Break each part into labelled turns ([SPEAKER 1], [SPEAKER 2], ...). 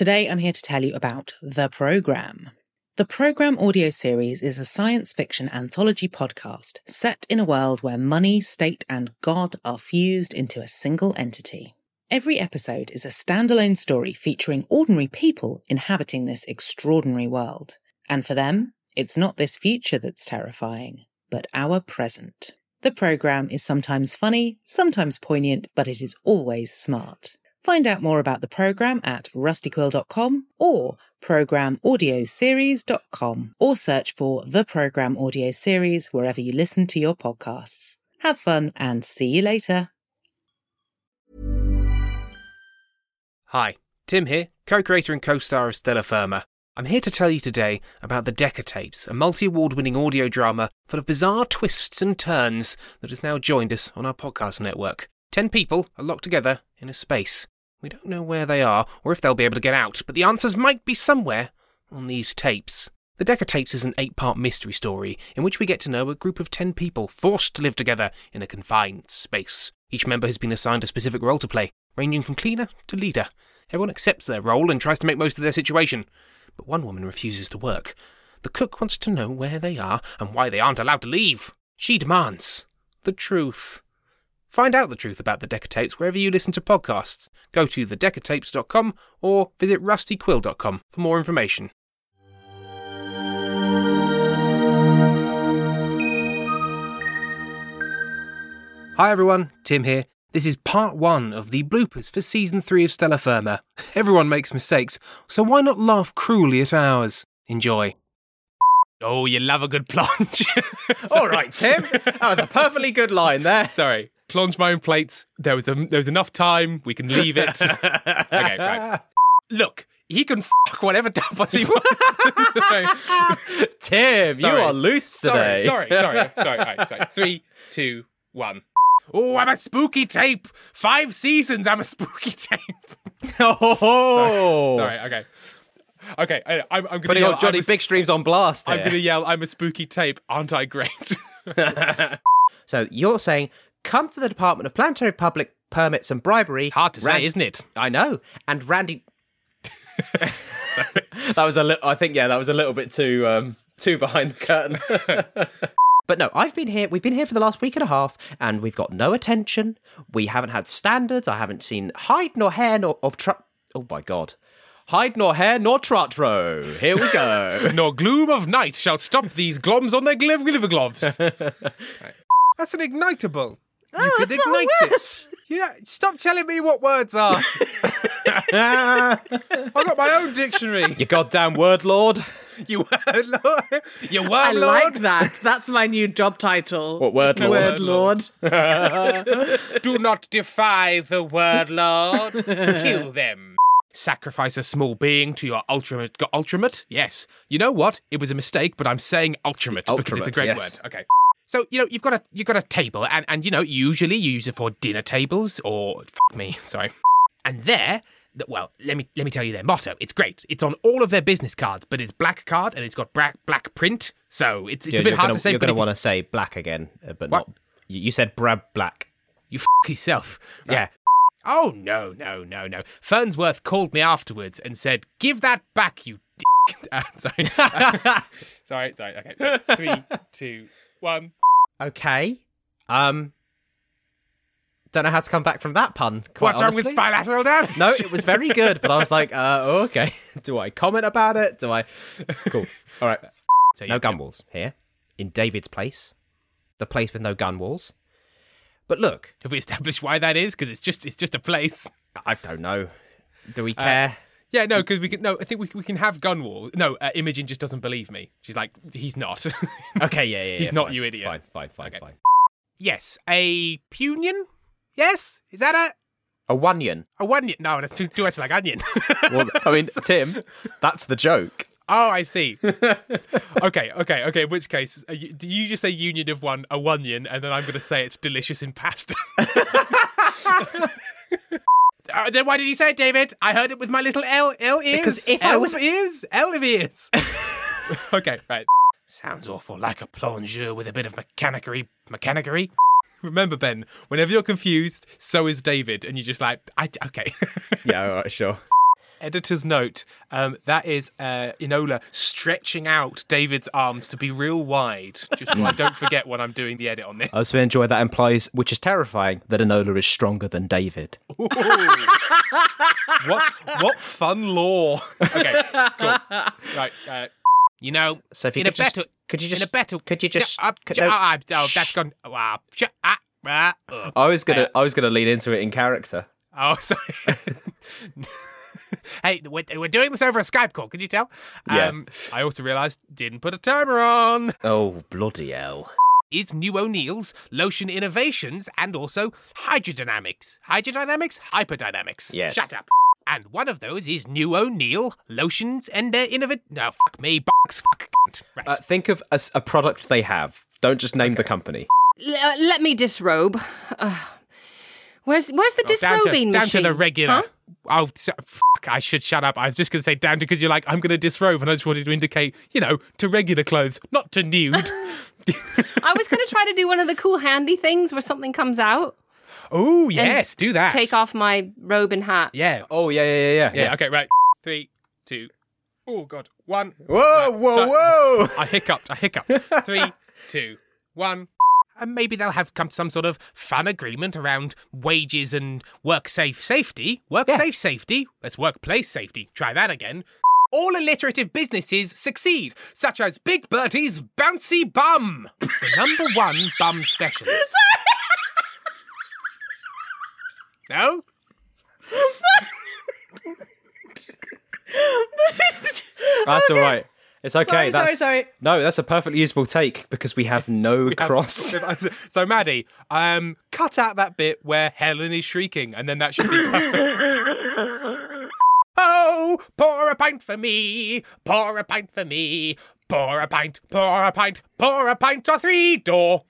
[SPEAKER 1] Today I'm here to tell you about The Program. The Program audio series is a science fiction anthology podcast set in a world where money, state, and God are fused into a single entity. Every episode is a standalone story featuring ordinary people inhabiting this extraordinary world. And for them, it's not this future that's terrifying, but our present. The program is sometimes funny, sometimes poignant, but it is always smart. Find out more about the program at rustyquill.com or programaudioseries.com or search for the program audio series wherever you listen to your podcasts. Have fun and see you later.
[SPEAKER 2] Hi, Tim here, co creator and co star of Stellar Firma. I'm here to tell you today about The Decatapes, a multi award winning audio drama full of bizarre twists and turns that has now joined us on our podcast network. Ten people are locked together in a space. We don't know where they are or if they'll be able to get out, but the answers might be somewhere on these tapes. The Decatapes is an eight part mystery story in which we get to know a group of ten people forced to live together in a confined space. Each member has been assigned a specific role to play, ranging from cleaner to leader. Everyone accepts their role and tries to make most of their situation, but one woman refuses to work. The cook wants to know where they are and why they aren't allowed to leave. She demands the truth. Find out the truth about the Decatapes wherever you listen to podcasts. Go to thedecatapes.com or visit rustyquill.com for more information. Hi everyone, Tim here. This is part one of the bloopers for season three of Stellar Firma. Everyone makes mistakes, so why not laugh cruelly at ours? Enjoy. Oh, you love a good plunge.
[SPEAKER 3] All right, Tim. That was a perfectly good line there.
[SPEAKER 2] Sorry. Plunge my own plates. There was a, there was enough time. We can leave it. okay, right. Look, he can fuck whatever tapas he wants.
[SPEAKER 3] Tim, you are loose today.
[SPEAKER 2] Sorry, sorry, sorry, sorry. Right, sorry. Three, two, one. Oh, I'm a spooky tape. Five seasons. I'm a spooky tape.
[SPEAKER 3] Oh,
[SPEAKER 2] Sorry. Okay. Okay. I, I'm, I'm gonna
[SPEAKER 3] Putting
[SPEAKER 2] yell,
[SPEAKER 3] Johnny
[SPEAKER 2] a,
[SPEAKER 3] Big Streams on blast.
[SPEAKER 2] I'm gonna yell. I'm a spooky tape. Aren't I great?
[SPEAKER 4] So you're saying
[SPEAKER 3] come to the Department of Planetary Public Permits and Bribery.
[SPEAKER 2] Hard to say,
[SPEAKER 3] Ran-
[SPEAKER 2] isn't it?
[SPEAKER 3] I know. And Randy. that was a little. I think yeah, that was a little bit too um, too behind the curtain. but no, I've been here. We've been here for the last week and a half, and we've got no attention. We haven't had standards. I haven't seen hide nor hair nor of tru- Oh my god. Hide nor hair nor trotro. Here we go.
[SPEAKER 2] Nor gloom of night shall stop these globs on their gliv globs. That's an ignitable. You oh, could ignite it. You know, stop telling me what words are. I've got my own dictionary.
[SPEAKER 3] you goddamn word lord.
[SPEAKER 2] You word lord. You word
[SPEAKER 1] I
[SPEAKER 2] lord.
[SPEAKER 1] like that. That's my new job title.
[SPEAKER 3] What word lord?
[SPEAKER 1] Word lord.
[SPEAKER 2] Do not defy the word lord. Kill them. Sacrifice a small being to your ultimate. Ultimate? Yes. You know what? It was a mistake, but I'm saying ultimate because it's a
[SPEAKER 3] Ultimate,
[SPEAKER 2] great
[SPEAKER 3] yes.
[SPEAKER 2] word. Okay. So you know you've got a you've got a table, and and you know usually you use it for dinner tables or fuck me, sorry. And there, th- well, let me let me tell you their motto. It's great. It's on all of their business cards, but it's black card and it's got black black print. So it's it's a bit hard
[SPEAKER 3] gonna,
[SPEAKER 2] to say.
[SPEAKER 3] You're going to want to say black again, uh, but
[SPEAKER 2] What?
[SPEAKER 3] not. You said Brad Black.
[SPEAKER 2] you f- yourself.
[SPEAKER 3] Yeah.
[SPEAKER 2] Oh no, no, no, no. Fernsworth called me afterwards and said, "Give that back, you dick." Uh, sorry, sorry, sorry. Okay, three, two, one.
[SPEAKER 3] Okay. Um. Don't know how to come back from that pun. Quite
[SPEAKER 2] What's wrong with
[SPEAKER 3] honestly.
[SPEAKER 2] bilateral damage?
[SPEAKER 3] No, it was very good, but I was like, uh, oh, okay. Do I comment about it? Do I? Cool. All right.
[SPEAKER 2] So,
[SPEAKER 3] No gun walls here in David's place, the place with no gun walls. But look,
[SPEAKER 2] Have we established why that is? Because it's just it's just a place.
[SPEAKER 3] I don't know. Do
[SPEAKER 2] Uh,
[SPEAKER 3] we care?
[SPEAKER 2] Yeah, no, because we can. No, I think we we can have gun wall. No, uh, Imogen just doesn't believe me. She's like, he's not.
[SPEAKER 3] okay, yeah, yeah.
[SPEAKER 2] he's
[SPEAKER 3] yeah,
[SPEAKER 2] not
[SPEAKER 3] fine,
[SPEAKER 2] you idiot.
[SPEAKER 3] Fine, fine, fine,
[SPEAKER 2] Okay.
[SPEAKER 3] fine.
[SPEAKER 2] yes, a punion. Yes, is that a
[SPEAKER 3] A onion.
[SPEAKER 2] a one? No, that's too too much like onion.
[SPEAKER 3] Well, I mean, Tim, that's the joke.
[SPEAKER 2] Oh, I see. okay, okay, okay. In which case, uh, you- do you just say union of one, a onion, and then I'm going to say it's delicious in pasta? Uh, then why did you say it, David? I heard it with my little L L ears.
[SPEAKER 3] Because if I
[SPEAKER 2] L
[SPEAKER 3] was-
[SPEAKER 2] of ears, L of ears. okay, right. Sounds awful like a plongeur with a bit of mechanicery. Mechanicery. Remember, Ben, whenever you're confused, so is David, and you're just like, I okay.
[SPEAKER 3] Yeah, all right, sure.
[SPEAKER 2] Editor's note: um, that is uh, Enola stretching out David's arms to be real wide, just so I don't forget when I'm doing the edit on this.
[SPEAKER 3] I also enjoy that implies, which is terrifying, that Enola is stronger than David.
[SPEAKER 2] what what fun law? Okay, cool. Right, uh, you know,
[SPEAKER 3] So if you
[SPEAKER 2] in
[SPEAKER 3] could
[SPEAKER 2] a
[SPEAKER 3] just-
[SPEAKER 2] battle,
[SPEAKER 3] could you
[SPEAKER 2] in a
[SPEAKER 3] just-
[SPEAKER 2] battle,
[SPEAKER 3] could you just-
[SPEAKER 2] uh,
[SPEAKER 3] could-
[SPEAKER 2] sh- ah, ah, oh,
[SPEAKER 3] shh.
[SPEAKER 2] that's gone. Ah, sh- ah, ah, uh.
[SPEAKER 3] I was gonna,
[SPEAKER 2] Uh,
[SPEAKER 3] I was gonna lean into it in character.
[SPEAKER 2] Oh, sorry. hey, we're, we're doing this over a Skype call. Can you tell?
[SPEAKER 3] Yeah.
[SPEAKER 2] Um, I also realised didn't put a timer on.
[SPEAKER 3] Oh bloody hell!
[SPEAKER 2] is New O'Neill's Lotion Innovations and also Hydrodynamics. Hydrodynamics? Hyperdynamics.
[SPEAKER 3] Yes.
[SPEAKER 2] Shut up. And one of those is New O'Neill Lotions and their Innovat. No, fuck me, box, fuck. cunt. Right.
[SPEAKER 3] Uh, think of a product they have. Don't just name the company.
[SPEAKER 4] L- uh, let me disrobe. Uh, where's where's the
[SPEAKER 2] Oh, down to-
[SPEAKER 4] disrobing
[SPEAKER 2] down,
[SPEAKER 4] machine?
[SPEAKER 2] to the regular.
[SPEAKER 4] Huh?
[SPEAKER 2] Oh, so, fuck, I should shut up. I was just going to say down because you're like, I'm going to disrobe, and I just wanted to indicate, you know, to regular clothes, not to nude.
[SPEAKER 4] I was going to try to do one of the cool handy things where something comes out.
[SPEAKER 2] oh, yes, do that.
[SPEAKER 4] Take off my robe and hat.
[SPEAKER 2] Yeah.
[SPEAKER 3] Oh yeah, yeah, yeah,
[SPEAKER 2] Yeah, okay, right. Three, two, oh, God, one.
[SPEAKER 3] Whoa, whoa,
[SPEAKER 2] So-
[SPEAKER 3] whoa!
[SPEAKER 2] I hiccuped. I hiccuped. Three, two, one. And maybe they'll have come to some sort of fun agreement around wages and work safe safety. Work safe safety. That's workplace safety. Try that again. All alliterative businesses succeed, such as Big Bertie's Bouncy Bum, the number one bum specialist. no?
[SPEAKER 3] That's all right. It's okay.
[SPEAKER 1] Sorry,
[SPEAKER 3] that's,
[SPEAKER 1] sorry, sorry.
[SPEAKER 3] No, that's a perfectly usable take because we have no cross.
[SPEAKER 2] so, Maddie, um, cut out that bit where Helen is shrieking, and then that should be perfect. oh, pour a pint for me, pour a pint for me, pour a pint, pour a pint, pour a pint or three door.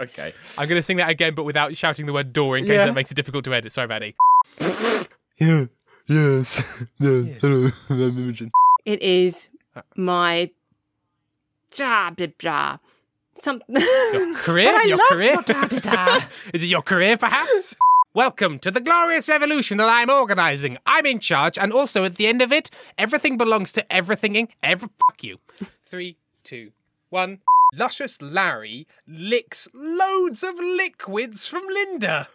[SPEAKER 3] okay.
[SPEAKER 2] I'm going to sing that again, but without shouting the word door in case
[SPEAKER 3] Yeah.
[SPEAKER 2] that makes it difficult to edit. Sorry, Maddie.
[SPEAKER 5] Yeah. Yes. Yes. Hello. I'm Imogen.
[SPEAKER 4] It is uh. my blah, blah, blah. Some.
[SPEAKER 2] Career?
[SPEAKER 3] But I
[SPEAKER 2] your
[SPEAKER 3] loved
[SPEAKER 2] career?
[SPEAKER 3] your da-da-da.
[SPEAKER 2] Is it your career, perhaps? Welcome to the glorious revolution that I'm organising. I'm in charge, and also at the end of it, everything belongs to everything. Every fuck you. Three, two, one. Luscious Larry licks loads of liquids from Linda.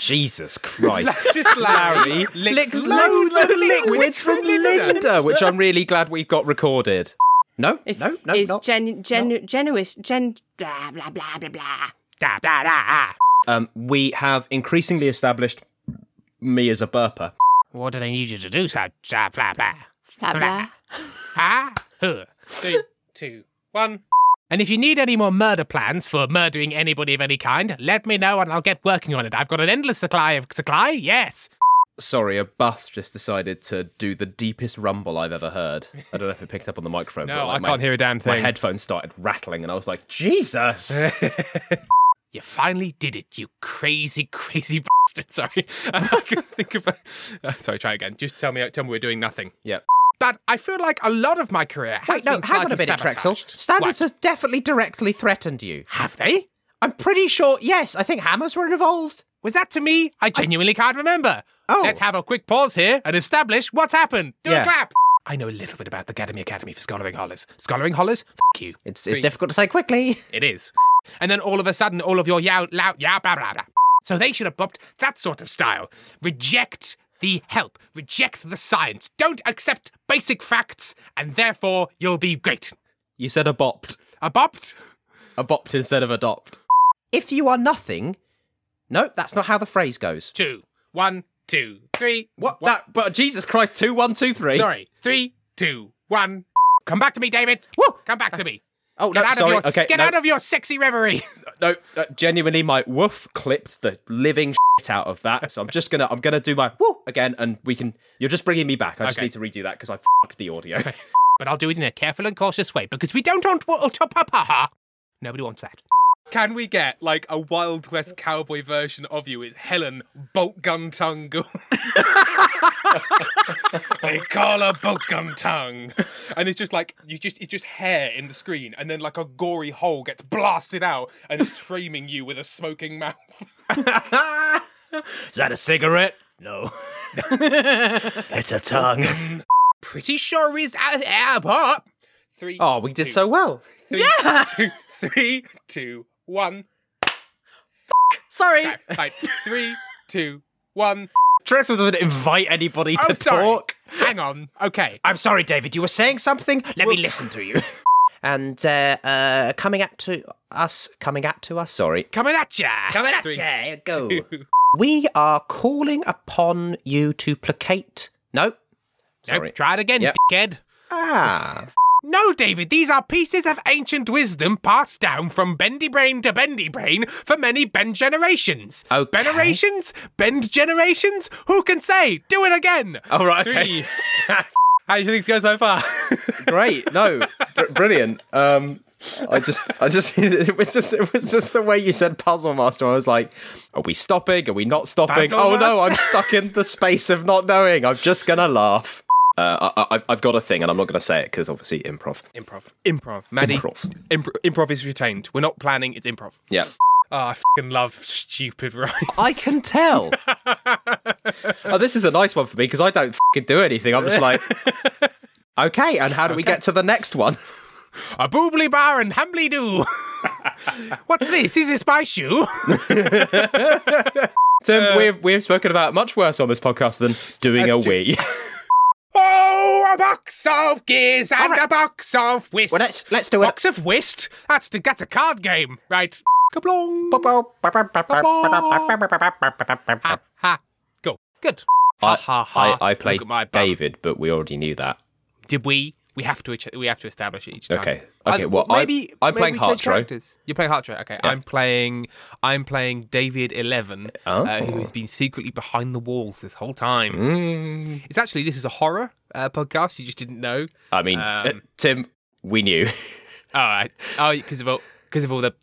[SPEAKER 3] Jesus Christ.
[SPEAKER 2] Luscious Larry licks,
[SPEAKER 3] Licks loads of liquids from
[SPEAKER 2] Linda.
[SPEAKER 3] Linda, which I'm really glad we've got recorded. No,
[SPEAKER 4] It's,
[SPEAKER 3] no, no,
[SPEAKER 4] it's
[SPEAKER 3] not.
[SPEAKER 4] genu- genu- genuous, gen, blah, blah, blah, blah, blah.
[SPEAKER 2] Da, da, da.
[SPEAKER 3] Um, we have increasingly established me as a burper.
[SPEAKER 2] What do they need you to do? So, blah, blah, blah.
[SPEAKER 4] Blah, blah.
[SPEAKER 2] Ah, huh. Three, two, one. And if you need any more murder plans for murdering anybody of any kind, let me know and I'll get working on it. I've got an endless supply of supply. Yes.
[SPEAKER 3] Sorry, a bus just decided to do the deepest rumble I've ever heard. I don't know if it picked up on the microphone.
[SPEAKER 2] No,
[SPEAKER 3] but like
[SPEAKER 2] I
[SPEAKER 3] my-
[SPEAKER 2] can't hear a damn thing.
[SPEAKER 3] My headphones started rattling, and I was like, Jesus!
[SPEAKER 2] You finally did it, you crazy, crazy bastard. Sorry, I couldn't think of. Sorry, try again. Just tell me, tell me we're doing nothing.
[SPEAKER 3] yep.
[SPEAKER 2] But I feel like a lot of my career has
[SPEAKER 3] Wait, no,
[SPEAKER 2] been
[SPEAKER 3] hang on a minute, Trexel.
[SPEAKER 2] sabotaged.
[SPEAKER 3] Standards
[SPEAKER 2] What?
[SPEAKER 3] has definitely directly threatened you.
[SPEAKER 2] have they?
[SPEAKER 3] I'm pretty sure, yes, I think hammers were involved.
[SPEAKER 2] Was that to me? I genuinely can't remember.
[SPEAKER 3] Oh.
[SPEAKER 2] Let's have a quick pause here and establish what's happened. Do
[SPEAKER 3] Yeah.
[SPEAKER 2] a clap. I know a little bit about the Academy Academy for Scholaring Hollers. Scholaring Hollers? F you.
[SPEAKER 3] It's, it's
[SPEAKER 2] Three.
[SPEAKER 3] difficult to say quickly.
[SPEAKER 2] It is. And then all of a sudden, all of your yow, loud, yow, blah, blah, blah. So they should adopt that sort of style. Reject the help. Reject the science. Don't accept basic facts, and therefore you'll be great.
[SPEAKER 3] You said abopt.
[SPEAKER 2] Abopt?
[SPEAKER 3] Abopt instead of adopt. If you are nothing. Nope, that's not how the phrase goes.
[SPEAKER 2] Two, one, two, three.
[SPEAKER 3] What? That, but Jesus Christ, two, one, two, three.
[SPEAKER 2] Sorry. Three, two, one. Come back to me, David.
[SPEAKER 3] Woo!
[SPEAKER 2] Come back to me.
[SPEAKER 3] Oh,
[SPEAKER 2] Get
[SPEAKER 3] no,
[SPEAKER 2] out
[SPEAKER 3] sorry.
[SPEAKER 2] Of your,
[SPEAKER 3] okay,
[SPEAKER 2] get
[SPEAKER 3] no,
[SPEAKER 2] out of your sexy reverie.
[SPEAKER 3] no, uh, genuinely, my woof clipped the living shit out of that. So I'm just gonna, I'm gonna do my woo again, and we can. You're just bringing me back. I just
[SPEAKER 2] Okay.
[SPEAKER 3] need to redo that because I fucked the audio.
[SPEAKER 2] but I'll do it in a careful and cautious way because we don't want ultra Nobody wants that. Can we get like a Wild West cowboy version of you? Is Helen Bolt Gun Tongue? they call her Bolt Gun Tongue, and it's just like you just it's just hair in the screen, and then like a gory hole gets blasted out, and it's framing you with a smoking mouth.
[SPEAKER 3] Is that a cigarette? No. it's a tongue.
[SPEAKER 2] Pretty sure he's at the airport. Three.
[SPEAKER 3] Oh, we did
[SPEAKER 2] two,
[SPEAKER 3] so well.
[SPEAKER 2] Three, two, three, two, one.
[SPEAKER 3] Sorry.
[SPEAKER 2] Right, right. Three, two, one.
[SPEAKER 3] Trexel doesn't invite anybody to
[SPEAKER 2] Oh,
[SPEAKER 3] talk.
[SPEAKER 2] Hang on. Okay.
[SPEAKER 3] I'm sorry, David. You were saying something. Let me listen to you. and uh, uh, coming at to us, coming at to us. Sorry,
[SPEAKER 2] Coming at ya.
[SPEAKER 3] coming at
[SPEAKER 2] Three,
[SPEAKER 3] you. Go.
[SPEAKER 2] two.
[SPEAKER 3] We are calling upon you to placate. No. Sorry.
[SPEAKER 2] Nope, try it again,
[SPEAKER 3] Yep.
[SPEAKER 2] dickhead.
[SPEAKER 3] Ah.
[SPEAKER 2] No, David, these are pieces of ancient wisdom passed down from bendy brain to bendy brain for many bend generations.
[SPEAKER 3] Oh, Okay.
[SPEAKER 2] Generations? Bend generations? Who can say? Do it again.
[SPEAKER 3] Oh, right, okay.
[SPEAKER 2] Three. How do you think it's going so far?
[SPEAKER 3] Great. No. Br- brilliant. Um. I just, I just, it was just, it was just the way you said puzzle master. I was like, are we stopping? Are we not stopping?
[SPEAKER 2] Puzzle
[SPEAKER 3] oh no, I'm stuck in the space of not knowing. I'm just gonna laugh. Uh, I, I've got a thing, and I'm not going to say it because obviously improv.
[SPEAKER 2] improv. Improv. Maddie.
[SPEAKER 3] Improv.
[SPEAKER 2] Impro- improv is retained. We're not planning, it's improv.
[SPEAKER 3] Yeah,
[SPEAKER 2] Oh, I fing love stupid rhymes.
[SPEAKER 3] I can tell. oh, this is a nice one for me because I don't fing do anything. I'm just like, okay, and how do we get to the next one?
[SPEAKER 2] A boobly bar and hambly do. What's this? Is this my shoe?
[SPEAKER 3] Tim, we've we've spoken about much worse on this podcast than doing a wee.
[SPEAKER 2] Oh, a box of gears and
[SPEAKER 3] Alright.
[SPEAKER 2] a box of whist.
[SPEAKER 3] Well, let's- let's do it.
[SPEAKER 2] Box of whist? That's the, that's a card game, right? Kablong. Ha, ha. Go. Good.
[SPEAKER 3] I,
[SPEAKER 2] Ha, ha, ha.
[SPEAKER 3] I, I played
[SPEAKER 2] my.
[SPEAKER 3] David, but we already knew that.
[SPEAKER 2] Did we? We have to. We have to establish it each time.
[SPEAKER 3] Okay.
[SPEAKER 2] I-
[SPEAKER 3] Okay, well, I-
[SPEAKER 2] maybe
[SPEAKER 3] I'm
[SPEAKER 2] maybe
[SPEAKER 3] playing
[SPEAKER 2] we change
[SPEAKER 3] Heartthrow.
[SPEAKER 2] You're playing Heartthrow. Okay. I'm playing. I'm playing David Eleven,
[SPEAKER 3] Oh.
[SPEAKER 2] uh, who has been secretly behind the walls this whole time.
[SPEAKER 3] Mm.
[SPEAKER 2] It's actually this is a horror uh, podcast. You just didn't know.
[SPEAKER 3] I mean,
[SPEAKER 2] Um,
[SPEAKER 3] uh, Tim, we knew.
[SPEAKER 2] All right. Oh, because of all because of all the.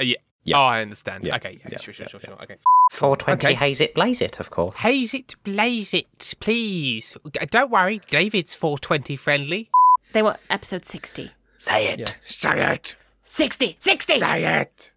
[SPEAKER 2] Uh, yeah.
[SPEAKER 3] Yeah.
[SPEAKER 2] Oh, I understand.
[SPEAKER 3] Yeah.
[SPEAKER 2] Okay. Yeah,
[SPEAKER 3] Yeah.
[SPEAKER 2] Sure. Sure. Sure. Sure. Okay.
[SPEAKER 3] 420
[SPEAKER 2] Okay.
[SPEAKER 3] haze it, blaze it, of course.
[SPEAKER 2] Haze it, blaze it, please. Don't worry, David's 420 friendly.
[SPEAKER 4] They want episode 60.
[SPEAKER 2] Say it. Say it.
[SPEAKER 4] 60, 60.
[SPEAKER 2] Say it.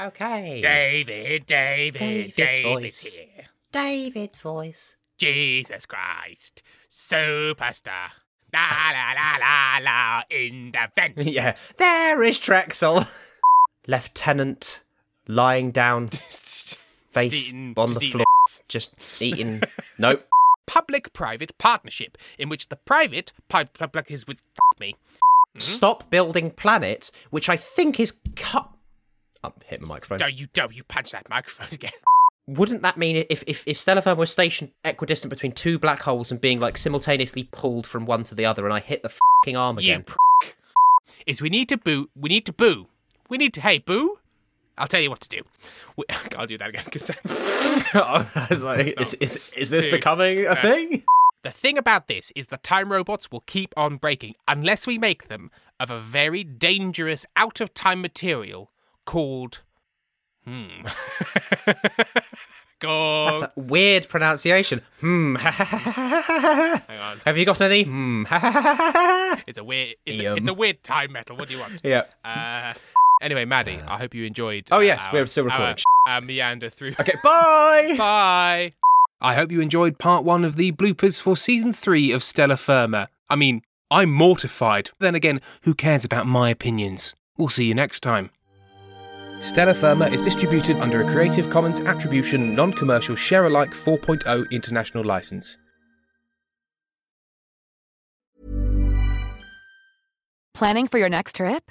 [SPEAKER 3] Okay.
[SPEAKER 2] David, David,
[SPEAKER 3] David's
[SPEAKER 2] David's
[SPEAKER 3] voice.
[SPEAKER 2] here.
[SPEAKER 3] David's voice.
[SPEAKER 2] Jesus Christ. Superstar. La la la la la in the vent.
[SPEAKER 3] Yeah. There is Trexel. Lieutenant lying down, face
[SPEAKER 2] eating-
[SPEAKER 3] on
[SPEAKER 2] just
[SPEAKER 3] the
[SPEAKER 2] eating
[SPEAKER 3] floor, just eating. nope.
[SPEAKER 2] Public-private partnership in which the private pi- public is with f- me. Mm-hmm.
[SPEAKER 3] Stop building planets, which I think is cut. I'm oh, hitting my microphone.
[SPEAKER 2] Don't you don't you punch that microphone again.
[SPEAKER 3] Wouldn't that mean if if if Stellar was stationed equidistant between two black holes and being like simultaneously pulled from one to the other, and I hit the fucking arm
[SPEAKER 2] You
[SPEAKER 3] again?
[SPEAKER 2] prick. Is we need to boo. We need to boo. We need to. Hey, boo. I'll tell you what to do. We, I'll do that again because that's
[SPEAKER 3] I was like, is, is, is this
[SPEAKER 2] Two.
[SPEAKER 3] becoming a
[SPEAKER 2] Uh,
[SPEAKER 3] thing?
[SPEAKER 2] the thing about this is the time robots will keep on breaking unless we make them of a very dangerous out of time material called hmm. Go.
[SPEAKER 3] That's a weird pronunciation. Hmm.
[SPEAKER 2] Hang on.
[SPEAKER 3] Have you got any? Hmm.
[SPEAKER 2] It's a weird. It's a, it's a weird time metal. What do you want?
[SPEAKER 3] yeah.
[SPEAKER 2] Uh, anyway, Maddie, I hope you enjoyed.
[SPEAKER 3] Oh,
[SPEAKER 2] uh,
[SPEAKER 3] yes,
[SPEAKER 2] our-
[SPEAKER 3] we're still recording.
[SPEAKER 2] Our, our meander through.
[SPEAKER 3] Okay. Bye.
[SPEAKER 2] Bye. I hope you enjoyed part one of the bloopers for season three of Stellar Firma. I mean, I'm mortified. Then again, who cares about my opinions? We'll see you next time. Stellar Firma is distributed under a Creative Commons Attribution Non Commercial Share Alike 4.0 international license.
[SPEAKER 6] Planning for your next trip?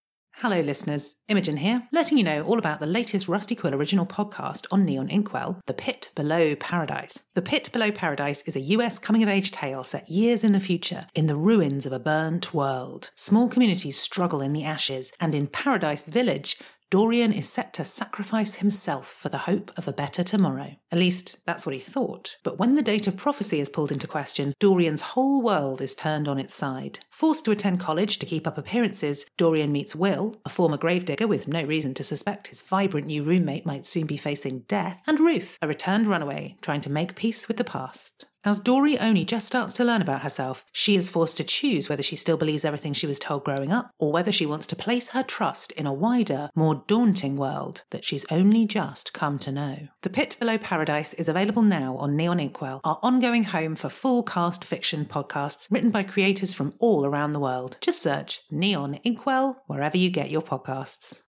[SPEAKER 1] Hello, listeners. Imogen here, letting you know all about the latest Rusty Quill original podcast on Neon Inkwell, The Pit Below Paradise. The Pit Below Paradise is a US coming of age tale set years in the future in the ruins of a burnt world. Small communities struggle in the ashes, and in Paradise Village, Dorian is set to sacrifice himself for the hope of a better tomorrow. At least, that's what he thought. But when the date of prophecy is pulled into question, Dorian's whole world is turned on its side. Forced to attend college to keep up appearances, Dorian meets Will, a former gravedigger with no reason to suspect his vibrant new roommate might soon be facing death, and Ruth, a returned runaway trying to make peace with the past. As Dory only just starts to learn about herself, she is forced to choose whether she still believes everything she was told growing up, or whether she wants to place her trust in a wider, more daunting world that she's only just come to know. The Pit Below Paradise is available now on Neon Inkwell, our ongoing home for full cast fiction podcasts written by creators from all around the world. Just search Neon Inkwell wherever you get your podcasts.